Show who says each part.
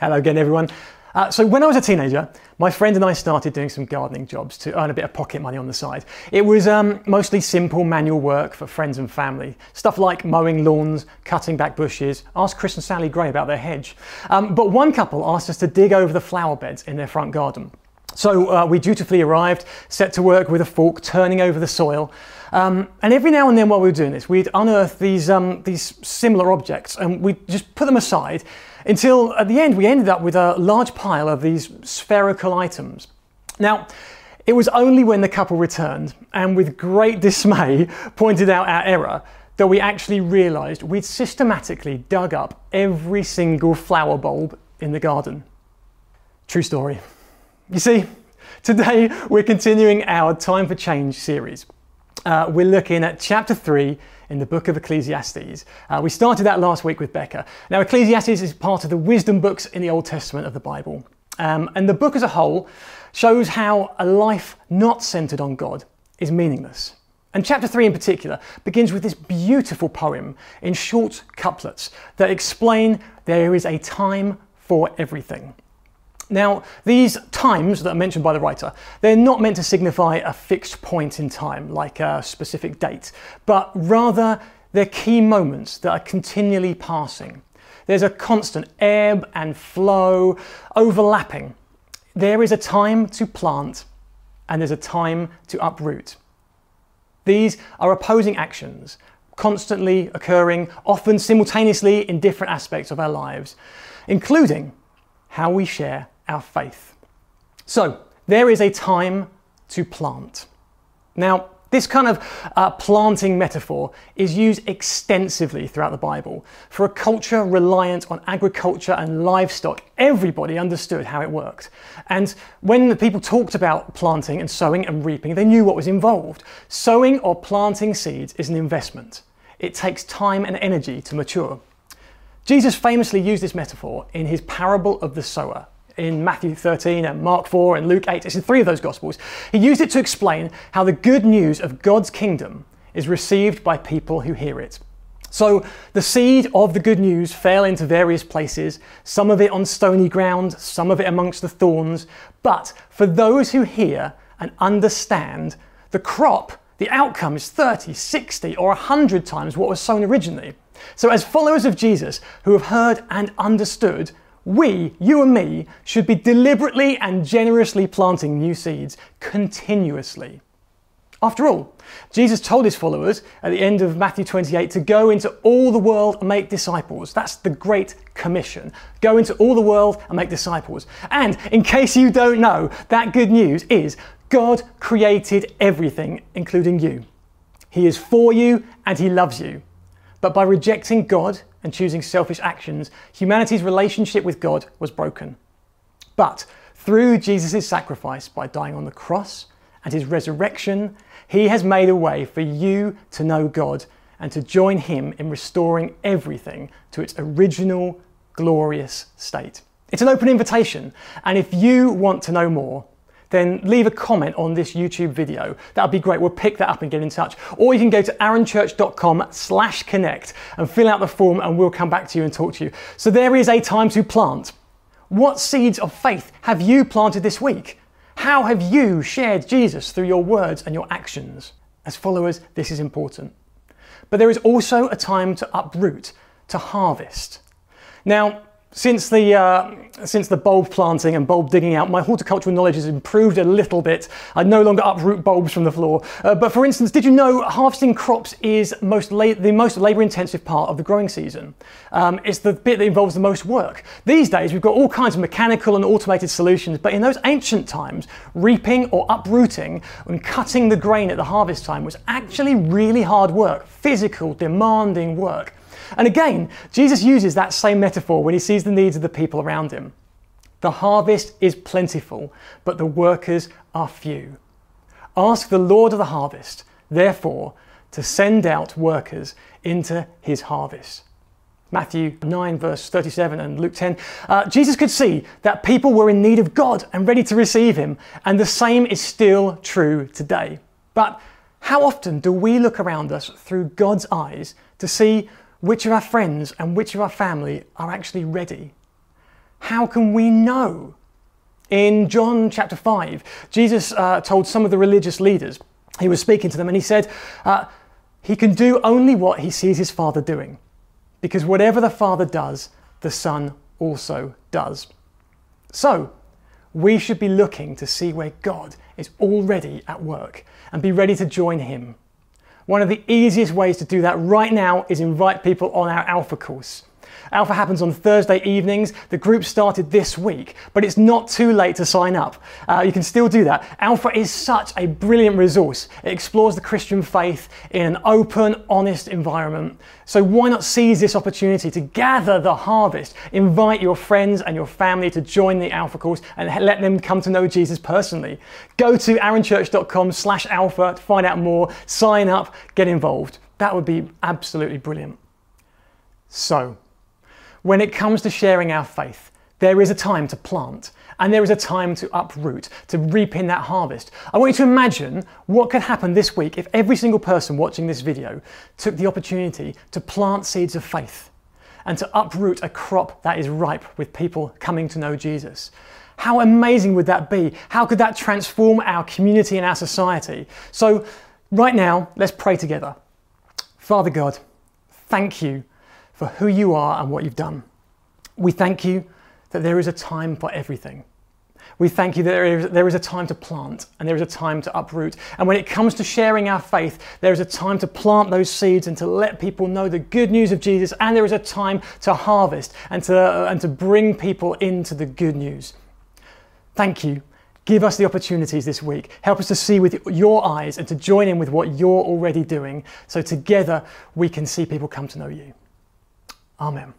Speaker 1: Hello again, everyone. Uh, so, when I was a teenager, my friend and I started doing some gardening jobs to earn a bit of pocket money on the side. It was um, mostly simple manual work for friends and family. Stuff like mowing lawns, cutting back bushes. Ask Chris and Sally Gray about their hedge. Um, but one couple asked us to dig over the flower beds in their front garden. So uh, we dutifully arrived, set to work with a fork, turning over the soil. Um, and every now and then, while we were doing this, we'd unearth these, um, these similar objects and we'd just put them aside until at the end we ended up with a large pile of these spherical items. Now, it was only when the couple returned and with great dismay pointed out our error that we actually realised we'd systematically dug up every single flower bulb in the garden. True story. You see, today we're continuing our Time for Change series. Uh, we're looking at chapter 3 in the book of Ecclesiastes. Uh, we started that last week with Becca. Now, Ecclesiastes is part of the wisdom books in the Old Testament of the Bible. Um, and the book as a whole shows how a life not centered on God is meaningless. And chapter 3 in particular begins with this beautiful poem in short couplets that explain there is a time for everything. Now, these times that are mentioned by the writer, they're not meant to signify a fixed point in time, like a specific date, but rather they're key moments that are continually passing. There's a constant ebb and flow, overlapping. There is a time to plant and there's a time to uproot. These are opposing actions, constantly occurring, often simultaneously in different aspects of our lives, including how we share our faith. So, there is a time to plant. Now, this kind of uh, planting metaphor is used extensively throughout the Bible. For a culture reliant on agriculture and livestock, everybody understood how it worked. And when the people talked about planting and sowing and reaping, they knew what was involved. Sowing or planting seeds is an investment, it takes time and energy to mature. Jesus famously used this metaphor in his parable of the sower, in Matthew 13 and Mark 4 and Luke 8. It's in three of those Gospels. He used it to explain how the good news of God's kingdom is received by people who hear it. So the seed of the good news fell into various places, some of it on stony ground, some of it amongst the thorns. But for those who hear and understand, the crop, the outcome is 30, 60, or 100 times what was sown originally. So, as followers of Jesus who have heard and understood, we, you and me, should be deliberately and generously planting new seeds continuously. After all, Jesus told his followers at the end of Matthew 28 to go into all the world and make disciples. That's the Great Commission. Go into all the world and make disciples. And in case you don't know, that good news is God created everything, including you. He is for you and He loves you. But by rejecting God and choosing selfish actions, humanity's relationship with God was broken. But through Jesus' sacrifice by dying on the cross and his resurrection, he has made a way for you to know God and to join him in restoring everything to its original glorious state. It's an open invitation, and if you want to know more, then leave a comment on this YouTube video. That would be great. We'll pick that up and get in touch. Or you can go to aaronchurch.com slash connect and fill out the form and we'll come back to you and talk to you. So there is a time to plant. What seeds of faith have you planted this week? How have you shared Jesus through your words and your actions? As followers, this is important. But there is also a time to uproot, to harvest. Now, since the, uh, since the bulb planting and bulb digging out, my horticultural knowledge has improved a little bit. I no longer uproot bulbs from the floor. Uh, but for instance, did you know harvesting crops is most the most labour intensive part of the growing season? Um, it's the bit that involves the most work. These days, we've got all kinds of mechanical and automated solutions, but in those ancient times, reaping or uprooting and cutting the grain at the harvest time was actually really hard work, physical, demanding work. And again, Jesus uses that same metaphor when he sees the needs of the people around him. The harvest is plentiful, but the workers are few. Ask the Lord of the harvest, therefore, to send out workers into his harvest. Matthew 9, verse 37, and Luke 10. Uh, Jesus could see that people were in need of God and ready to receive him, and the same is still true today. But how often do we look around us through God's eyes to see which of our friends and which of our family are actually ready? how can we know? In John chapter 5, Jesus uh, told some of the religious leaders, he was speaking to them, and he said, uh, He can do only what he sees his Father doing, because whatever the Father does, the Son also does. So, we should be looking to see where God is already at work and be ready to join Him. One of the easiest ways to do that right now is invite people on our Alpha course. Alpha happens on Thursday evenings. The group started this week, but it's not too late to sign up. Uh, you can still do that. Alpha is such a brilliant resource. It explores the Christian faith in an open, honest environment. So why not seize this opportunity to gather the harvest? Invite your friends and your family to join the Alpha course and let them come to know Jesus personally. Go to aaronchurch.com slash alpha to find out more, sign up, get involved. That would be absolutely brilliant. So, when it comes to sharing our faith, there is a time to plant and there is a time to uproot, to reap in that harvest. I want you to imagine what could happen this week if every single person watching this video took the opportunity to plant seeds of faith and to uproot a crop that is ripe with people coming to know Jesus. How amazing would that be? How could that transform our community and our society? So, right now, let's pray together. Father God, thank you for who you are and what you've done. We thank you that there is a time for everything. We thank you that there is, there is a time to plant and there is a time to uproot. And when it comes to sharing our faith, there is a time to plant those seeds and to let people know the good news of Jesus. And there is a time to harvest and to, and to bring people into the good news. Thank you. Give us the opportunities this week. Help us to see with your eyes and to join in with what you're already doing so together we can see people come to know you. Amen.